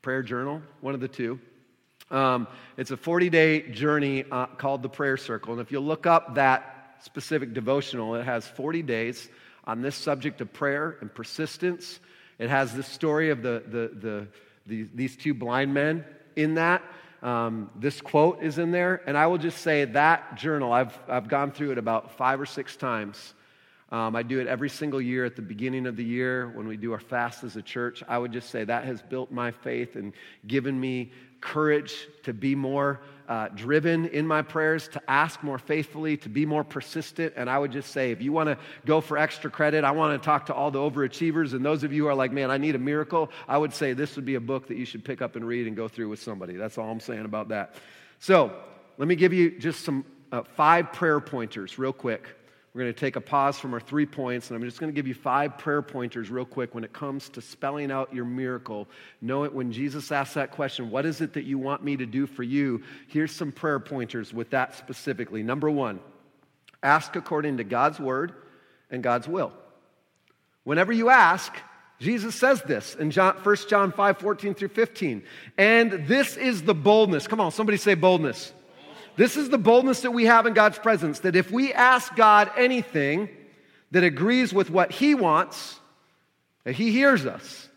prayer journal, one of the two. Um, it's a 40 day journey uh, called the Prayer Circle. And if you look up that specific devotional, it has 40 days on this subject of prayer and persistence. It has the story of the, the, the, the, these two blind men in that. Um, this quote is in there, and I will just say that journal, I've, I've gone through it about five or six times. Um, I do it every single year at the beginning of the year when we do our fast as a church. I would just say that has built my faith and given me courage to be more uh, driven in my prayers, to ask more faithfully, to be more persistent. And I would just say, if you want to go for extra credit, I want to talk to all the overachievers. And those of you who are like, man, I need a miracle, I would say this would be a book that you should pick up and read and go through with somebody. That's all I'm saying about that. So let me give you just some uh, five prayer pointers, real quick we're going to take a pause from our three points, and I'm just going to give you five prayer pointers real quick when it comes to spelling out your miracle. Know it when Jesus asks that question, What is it that you want me to do for you? Here's some prayer pointers with that specifically. Number one, ask according to God's word and God's will. Whenever you ask, Jesus says this in John, 1 John 5 14 through 15. And this is the boldness. Come on, somebody say boldness. This is the boldness that we have in God's presence that if we ask God anything that agrees with what He wants, that He hears us.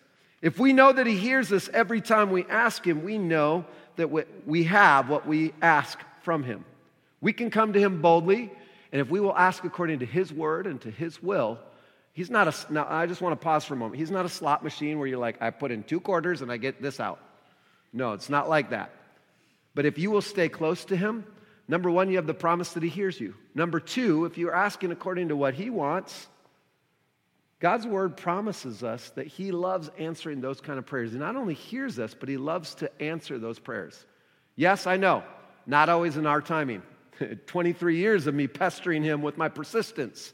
If we know that He hears us every time we ask Him, we know that we have what we ask from Him. We can come to Him boldly, and if we will ask according to His word and to His will, He's not a, now I just want to pause for a moment. He's not a slot machine where you're like, I put in two quarters and I get this out. No, it's not like that. But if you will stay close to Him, number one, you have the promise that He hears you. Number two, if you're asking according to what He wants, God's word promises us that He loves answering those kind of prayers. He not only hears us, but He loves to answer those prayers. Yes, I know, not always in our timing. 23 years of me pestering Him with my persistence.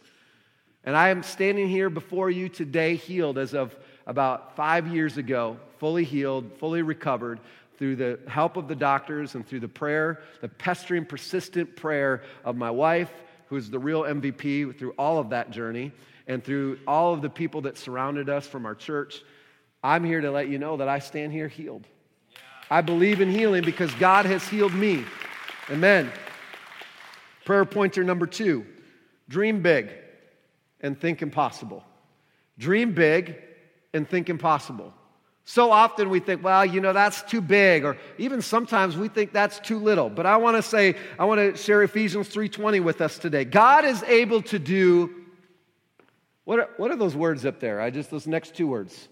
And I am standing here before you today, healed as of about five years ago, fully healed, fully recovered through the help of the doctors and through the prayer, the pestering, persistent prayer of my wife, who's the real MVP through all of that journey, and through all of the people that surrounded us from our church, I'm here to let you know that I stand here healed. I believe in healing because God has healed me. Amen. Prayer pointer number two dream big and think impossible. Dream big and think impossible. So often we think, well, you know, that's too big, or even sometimes we think that's too little. But I want to say, I want to share Ephesians 3:20 with us today. God is able to do what are, what are those words up there? I just those next two words.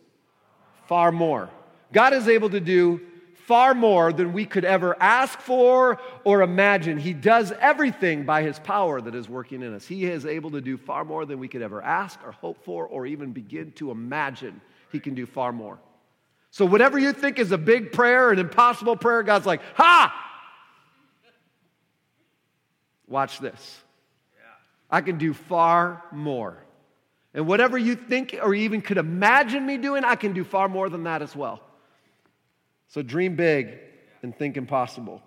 Far more. God is able to do far more than we could ever ask for or imagine. He does everything by his power that is working in us. He is able to do far more than we could ever ask or hope for or even begin to imagine. He can do far more. So, whatever you think is a big prayer, an impossible prayer, God's like, ha! Watch this. I can do far more. And whatever you think or even could imagine me doing, I can do far more than that as well. So, dream big and think impossible.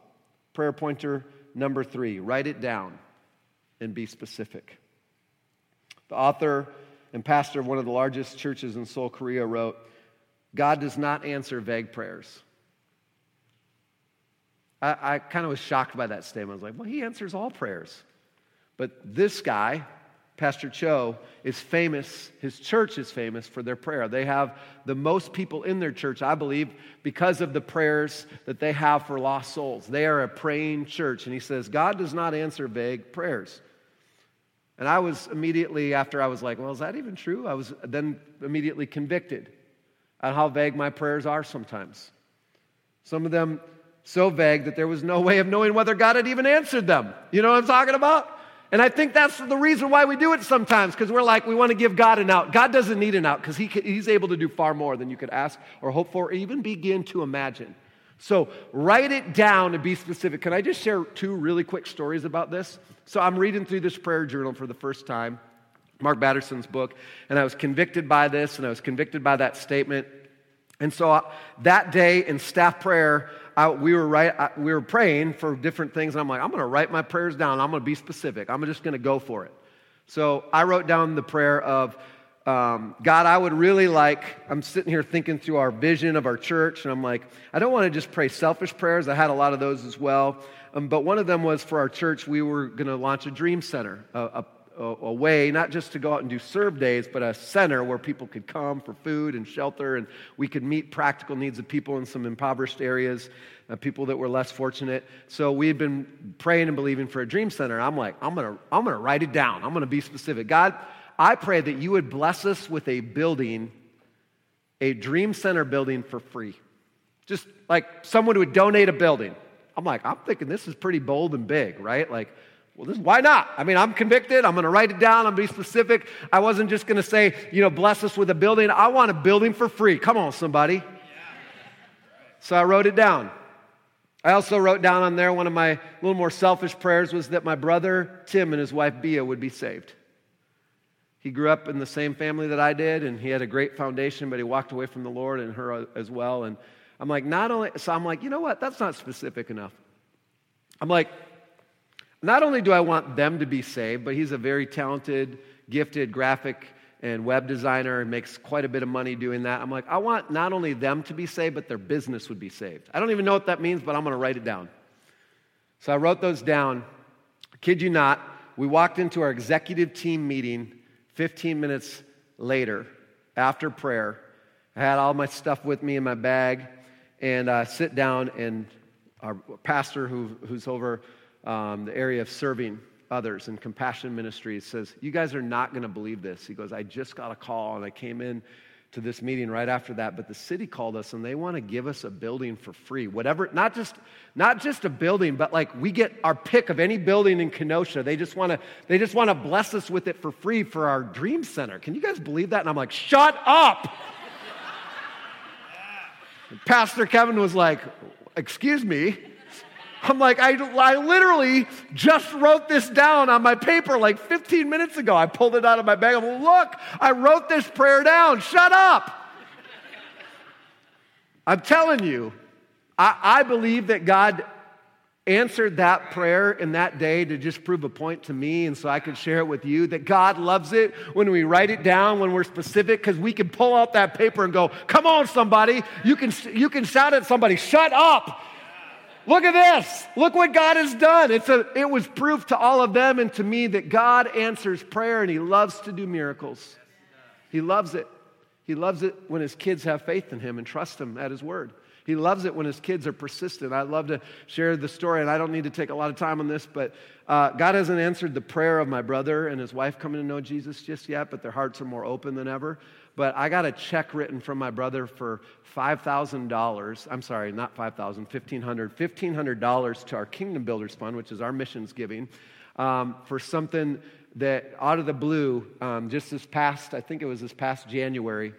Prayer pointer number three write it down and be specific. The author and pastor of one of the largest churches in Seoul, Korea wrote, God does not answer vague prayers. I, I kind of was shocked by that statement. I was like, well, he answers all prayers. But this guy, Pastor Cho, is famous, his church is famous for their prayer. They have the most people in their church, I believe, because of the prayers that they have for lost souls. They are a praying church. And he says, God does not answer vague prayers. And I was immediately, after I was like, well, is that even true? I was then immediately convicted on how vague my prayers are sometimes. Some of them so vague that there was no way of knowing whether God had even answered them. You know what I'm talking about? And I think that's the reason why we do it sometimes, because we're like, we want to give God an out. God doesn't need an out, because he, He's able to do far more than you could ask or hope for or even begin to imagine. So write it down and be specific. Can I just share two really quick stories about this? So I'm reading through this prayer journal for the first time. Mark Batterson's book, and I was convicted by this, and I was convicted by that statement. And so uh, that day in staff prayer, I, we, were I, we were praying for different things, and I'm like, I'm going to write my prayers down. I'm going to be specific. I'm just going to go for it. So I wrote down the prayer of, um, God, I would really like, I'm sitting here thinking through our vision of our church, and I'm like, I don't want to just pray selfish prayers. I had a lot of those as well. Um, but one of them was for our church, we were going to launch a dream center, a, a a, a way, not just to go out and do serve days, but a center where people could come for food and shelter, and we could meet practical needs of people in some impoverished areas, uh, people that were less fortunate. So we had been praying and believing for a dream center. I'm like, I'm gonna, I'm gonna write it down. I'm gonna be specific. God, I pray that you would bless us with a building, a dream center building for free. Just like someone would donate a building. I'm like, I'm thinking this is pretty bold and big, right? Like, well, this, why not? I mean, I'm convicted. I'm going to write it down. I'm going to be specific. I wasn't just going to say, you know, bless us with a building. I want a building for free. Come on, somebody. So I wrote it down. I also wrote down on there one of my little more selfish prayers was that my brother Tim and his wife Bia would be saved. He grew up in the same family that I did, and he had a great foundation, but he walked away from the Lord and her uh, as well. And I'm like, not only, so I'm like, you know what? That's not specific enough. I'm like, not only do I want them to be saved, but he's a very talented, gifted graphic and web designer and makes quite a bit of money doing that. I'm like, I want not only them to be saved, but their business would be saved. I don't even know what that means, but I'm going to write it down. So I wrote those down. Kid you not, we walked into our executive team meeting 15 minutes later after prayer. I had all my stuff with me in my bag and I sit down, and our pastor, who, who's over um, the area of serving others and compassion ministries, says, You guys are not going to believe this. He goes, I just got a call, and I came in to this meeting right after that but the city called us and they want to give us a building for free. Whatever not just not just a building but like we get our pick of any building in kenosha. They just want to they just want to bless us with it for free for our dream center. Can you guys believe that? And i'm like shut up. Pastor Kevin was like, Excuse me. I'm like, I, I literally just wrote this down on my paper like 15 minutes ago. I pulled it out of my bag. I'm like, look, I wrote this prayer down. Shut up. I'm telling you, I, I believe that God answered that prayer in that day to just prove a point to me and so I could share it with you that God loves it when we write it down, when we're specific, because we can pull out that paper and go, Come on, somebody. You can, you can shout at somebody, Shut up. Look at this. Look what God has done. It's a, it was proof to all of them and to me that God answers prayer and He loves to do miracles. He loves it. He loves it when His kids have faith in Him and trust Him at His word. He loves it when his kids are persistent. I'd love to share the story, and I don't need to take a lot of time on this, but uh, God hasn't answered the prayer of my brother and his wife coming to know Jesus just yet, but their hearts are more open than ever. But I got a check written from my brother for $5,000. I'm sorry, not 5000 $1,500. $1,500 to our Kingdom Builders Fund, which is our missions giving, um, for something that out of the blue, um, just this past, I think it was this past January,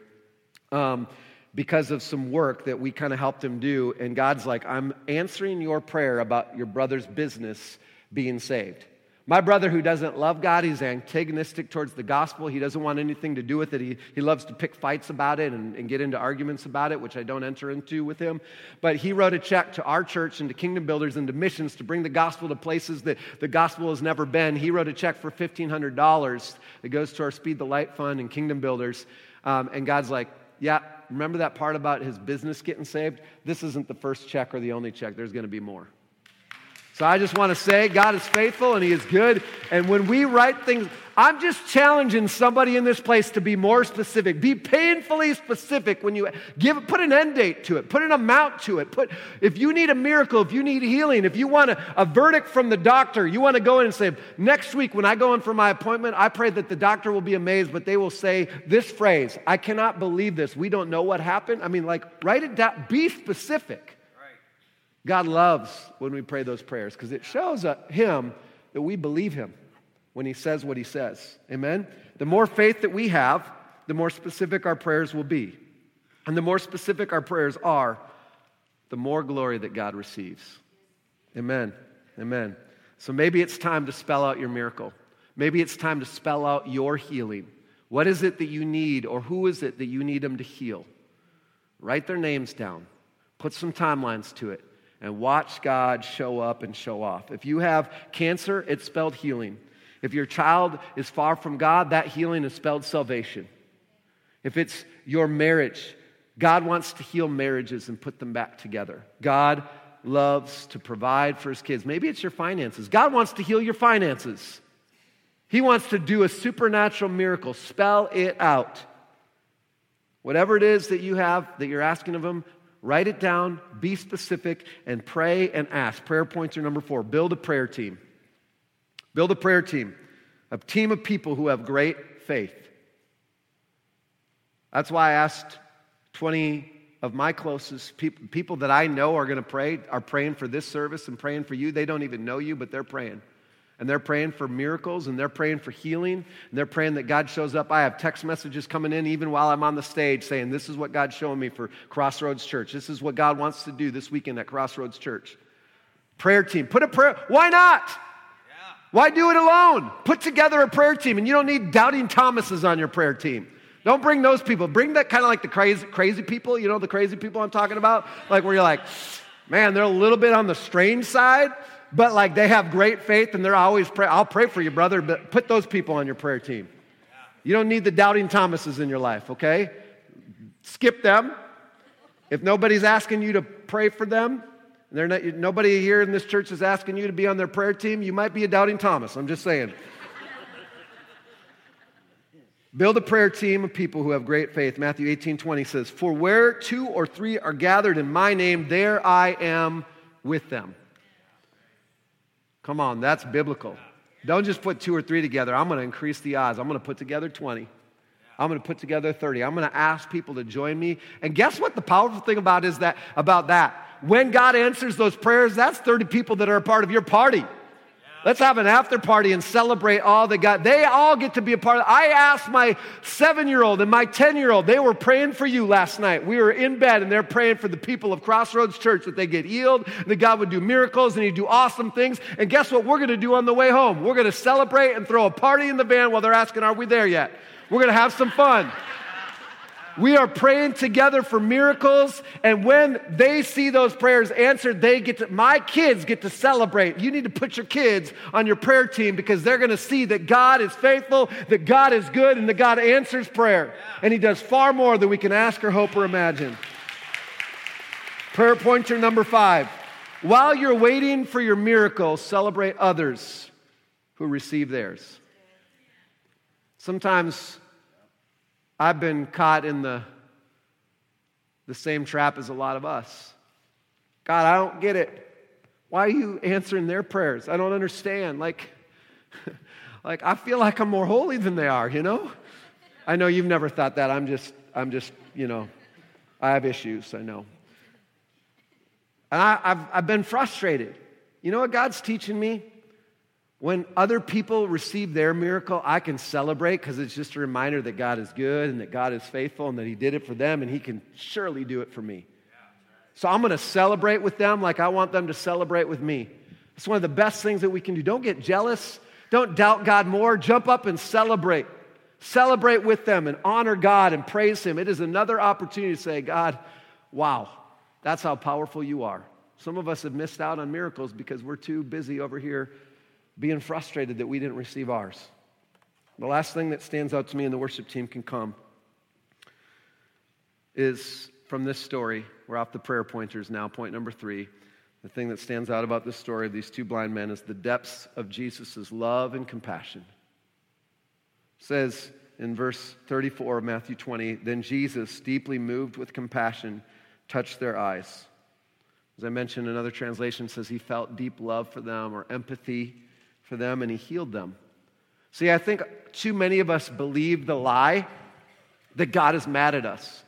um, because of some work that we kind of helped him do. And God's like, I'm answering your prayer about your brother's business being saved. My brother, who doesn't love God, he's antagonistic towards the gospel. He doesn't want anything to do with it. He, he loves to pick fights about it and, and get into arguments about it, which I don't enter into with him. But he wrote a check to our church and to Kingdom Builders and to missions to bring the gospel to places that the gospel has never been. He wrote a check for $1,500 that goes to our Speed the Light Fund and Kingdom Builders. Um, and God's like, yeah, remember that part about his business getting saved? This isn't the first check or the only check. There's going to be more. So I just want to say God is faithful and He is good. And when we write things, I'm just challenging somebody in this place to be more specific. Be painfully specific when you give put an end date to it, put an amount to it. Put if you need a miracle, if you need healing, if you want a, a verdict from the doctor, you want to go in and say, next week when I go in for my appointment, I pray that the doctor will be amazed, but they will say this phrase, I cannot believe this. We don't know what happened. I mean, like, write it down, be specific. God loves when we pray those prayers because it shows Him that we believe Him when He says what He says. Amen? The more faith that we have, the more specific our prayers will be. And the more specific our prayers are, the more glory that God receives. Amen. Amen. So maybe it's time to spell out your miracle. Maybe it's time to spell out your healing. What is it that you need, or who is it that you need them to heal? Write their names down, put some timelines to it and watch God show up and show off. If you have cancer, it's spelled healing. If your child is far from God, that healing is spelled salvation. If it's your marriage, God wants to heal marriages and put them back together. God loves to provide for his kids. Maybe it's your finances. God wants to heal your finances. He wants to do a supernatural miracle. Spell it out. Whatever it is that you have that you're asking of Him, write it down, be specific, and pray and ask. Prayer points are number four build a prayer team. Build a prayer team, a team of people who have great faith. That's why I asked 20 of my closest people, people that I know are going to pray, are praying for this service and praying for you. They don't even know you, but they're praying. And they're praying for miracles and they're praying for healing and they're praying that God shows up. I have text messages coming in even while I'm on the stage saying, This is what God's showing me for Crossroads Church. This is what God wants to do this weekend at Crossroads Church. Prayer team. Put a prayer. Why not? Why do it alone? Put together a prayer team, and you don't need doubting Thomases on your prayer team. Don't bring those people. Bring that kind of like the crazy, crazy people. You know the crazy people I'm talking about? Like where you're like, man, they're a little bit on the strange side, but like they have great faith and they're always pray. I'll pray for you, brother, but put those people on your prayer team. You don't need the doubting Thomases in your life, okay? Skip them. If nobody's asking you to pray for them, not, nobody here in this church is asking you to be on their prayer team, you might be a doubting Thomas. I'm just saying. Build a prayer team of people who have great faith. Matthew 18 20 says, For where two or three are gathered in my name, there I am with them. Come on, that's biblical. Don't just put two or three together. I'm going to increase the odds. I'm going to put together 20. I'm going to put together 30. I'm going to ask people to join me. And guess what the powerful thing about is that about that? When God answers those prayers, that's 30 people that are a part of your party. Let's have an after party and celebrate all that God. They all get to be a part of. I asked my seven year old and my 10 year old, they were praying for you last night. We were in bed and they're praying for the people of Crossroads Church that they get healed, that God would do miracles and He'd do awesome things. And guess what we're going to do on the way home? We're going to celebrate and throw a party in the van while they're asking, Are we there yet? We're going to have some fun. We are praying together for miracles, and when they see those prayers answered, they get to, my kids get to celebrate. You need to put your kids on your prayer team because they're going to see that God is faithful, that God is good, and that God answers prayer. And He does far more than we can ask or hope or imagine. Prayer pointer number five. While you're waiting for your miracle, celebrate others who receive theirs. Sometimes I've been caught in the, the same trap as a lot of us. God, I don't get it. Why are you answering their prayers? I don't understand. Like, like I feel like I'm more holy than they are, you know? I know you've never thought that. I'm just, I'm just, you know, I have issues, I know. And I, have I've been frustrated. You know what God's teaching me? When other people receive their miracle, I can celebrate because it's just a reminder that God is good and that God is faithful and that He did it for them and He can surely do it for me. So I'm going to celebrate with them like I want them to celebrate with me. It's one of the best things that we can do. Don't get jealous. Don't doubt God more. Jump up and celebrate. Celebrate with them and honor God and praise Him. It is another opportunity to say, God, wow, that's how powerful you are. Some of us have missed out on miracles because we're too busy over here being frustrated that we didn't receive ours. The last thing that stands out to me, and the worship team can come, is from this story. We're off the prayer pointers now. Point number three. The thing that stands out about this story of these two blind men is the depths of Jesus' love and compassion. It says in verse 34 of Matthew 20, then Jesus, deeply moved with compassion, touched their eyes. As I mentioned, another translation says he felt deep love for them or empathy for them and he healed them. See, I think too many of us believe the lie that God is mad at us.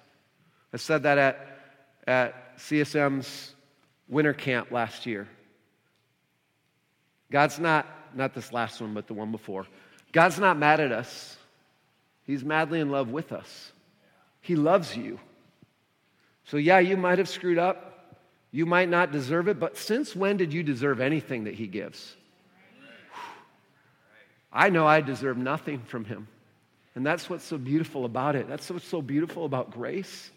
I said that at, at CSM's winter camp last year. God's not, not this last one, but the one before. God's not mad at us. He's madly in love with us. He loves you. So, yeah, you might have screwed up. You might not deserve it, but since when did you deserve anything that He gives? I know I deserve nothing from him. And that's what's so beautiful about it. That's what's so beautiful about grace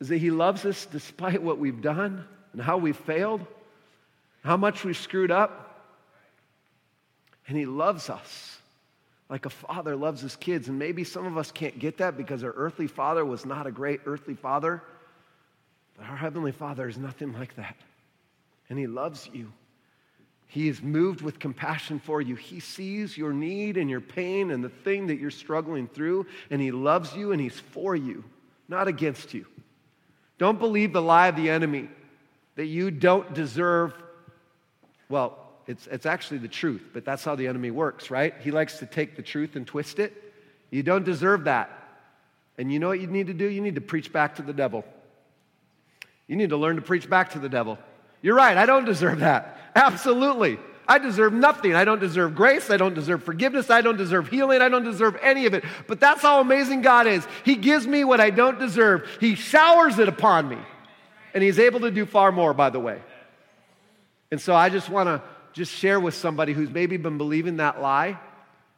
is that he loves us despite what we've done and how we've failed, how much we've screwed up. And he loves us like a father loves his kids. And maybe some of us can't get that because our earthly father was not a great earthly father. But our heavenly father is nothing like that. And he loves you. He is moved with compassion for you. He sees your need and your pain and the thing that you're struggling through, and He loves you and He's for you, not against you. Don't believe the lie of the enemy that you don't deserve. Well, it's, it's actually the truth, but that's how the enemy works, right? He likes to take the truth and twist it. You don't deserve that. And you know what you need to do? You need to preach back to the devil. You need to learn to preach back to the devil. You're right, I don't deserve that. Absolutely. I deserve nothing. I don't deserve grace. I don't deserve forgiveness. I don't deserve healing. I don't deserve any of it. But that's how amazing God is. He gives me what I don't deserve, He showers it upon me. And He's able to do far more, by the way. And so I just want to just share with somebody who's maybe been believing that lie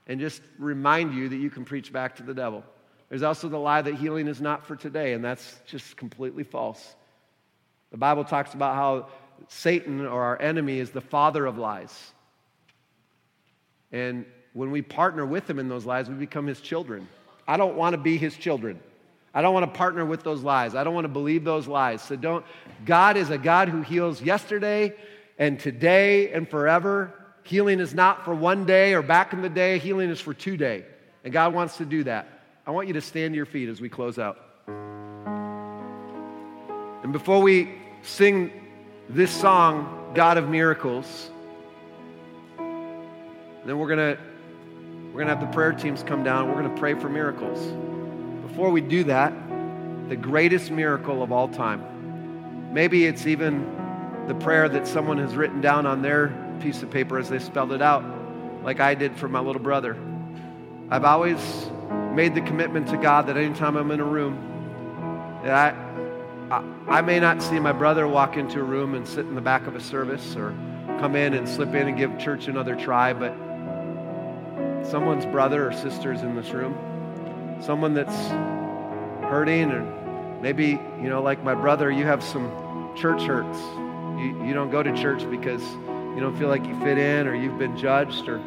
and just remind you that you can preach back to the devil. There's also the lie that healing is not for today, and that's just completely false. The Bible talks about how Satan or our enemy is the father of lies. And when we partner with him in those lies, we become his children. I don't want to be his children. I don't want to partner with those lies. I don't want to believe those lies. So don't. God is a God who heals yesterday and today and forever. Healing is not for one day or back in the day, healing is for today. And God wants to do that. I want you to stand to your feet as we close out. And before we sing this song, God of Miracles, then we're going to we're going to have the prayer teams come down. We're going to pray for miracles. Before we do that, the greatest miracle of all time. Maybe it's even the prayer that someone has written down on their piece of paper as they spelled it out, like I did for my little brother. I've always made the commitment to God that anytime I'm in a room, that I, I, I may not see my brother walk into a room and sit in the back of a service or come in and slip in and give church another try, but someone's brother or sister is in this room, someone that's hurting, or maybe, you know, like my brother, you have some church hurts. You, you don't go to church because you don't feel like you fit in or you've been judged or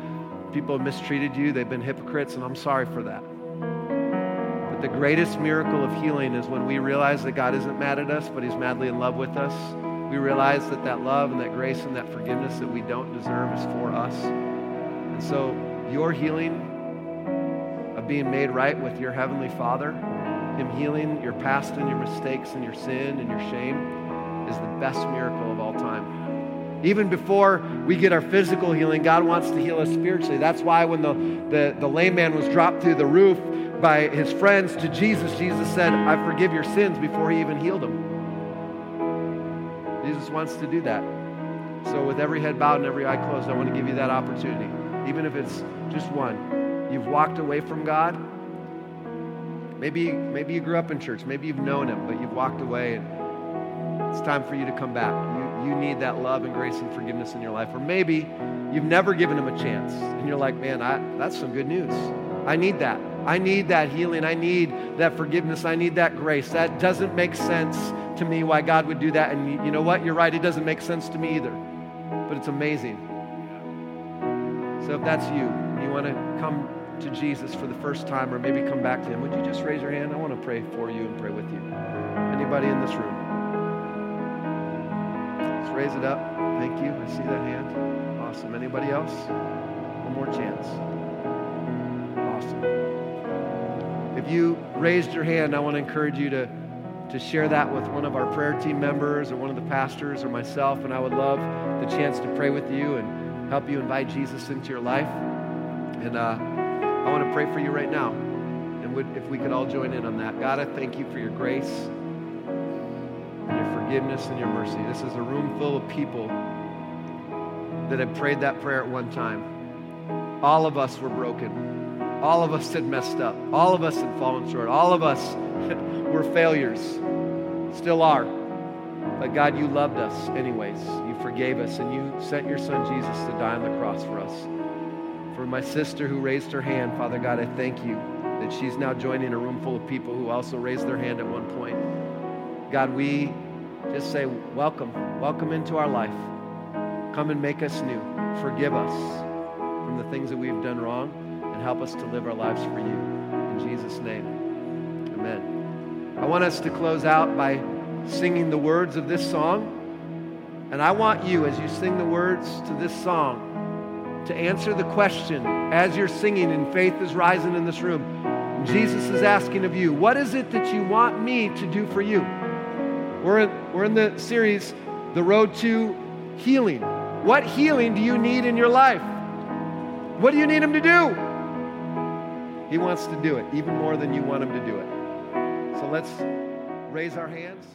people have mistreated you, they've been hypocrites, and I'm sorry for that. The greatest miracle of healing is when we realize that God isn't mad at us, but He's madly in love with us. We realize that that love and that grace and that forgiveness that we don't deserve is for us. And so, your healing of being made right with your Heavenly Father, Him healing your past and your mistakes and your sin and your shame, is the best miracle of all time. Even before we get our physical healing, God wants to heal us spiritually. That's why when the, the, the lame man was dropped through the roof by his friends to Jesus, Jesus said, I forgive your sins before he even healed them. Jesus wants to do that. So, with every head bowed and every eye closed, I want to give you that opportunity. Even if it's just one. You've walked away from God. Maybe, maybe you grew up in church. Maybe you've known him, but you've walked away and it's time for you to come back. You, you need that love and grace and forgiveness in your life. Or maybe you've never given him a chance and you're like, man, I, that's some good news. I need that. I need that healing. I need that forgiveness. I need that grace. That doesn't make sense to me why God would do that. And you know what? You're right. It doesn't make sense to me either. But it's amazing. So if that's you, you want to come to Jesus for the first time or maybe come back to him, would you just raise your hand? I want to pray for you and pray with you. Anybody in this room? Let's raise it up. Thank you. I see that hand. Awesome. Anybody else? One more chance. Awesome. If you raised your hand, I want to encourage you to, to share that with one of our prayer team members or one of the pastors or myself, and I would love the chance to pray with you and help you invite Jesus into your life. And uh, I want to pray for you right now. And would, if we could all join in on that. God, I thank you for your grace and your forgiveness and your mercy. This is a room full of people that have prayed that prayer at one time. All of us were broken. All of us had messed up. All of us had fallen short. All of us were failures. Still are. But God, you loved us anyways. You forgave us and you sent your son Jesus to die on the cross for us. For my sister who raised her hand, Father God, I thank you that she's now joining a room full of people who also raised their hand at one point. God, we just say, Welcome. Welcome into our life. Come and make us new. Forgive us from the things that we've done wrong and help us to live our lives for you. In Jesus' name, amen. I want us to close out by singing the words of this song. And I want you, as you sing the words to this song, to answer the question as you're singing and faith is rising in this room. Jesus is asking of you, what is it that you want me to do for you? We're in, we're in the series, The Road to Healing. What healing do you need in your life? What do you need Him to do? He wants to do it even more than you want Him to do it. So let's raise our hands.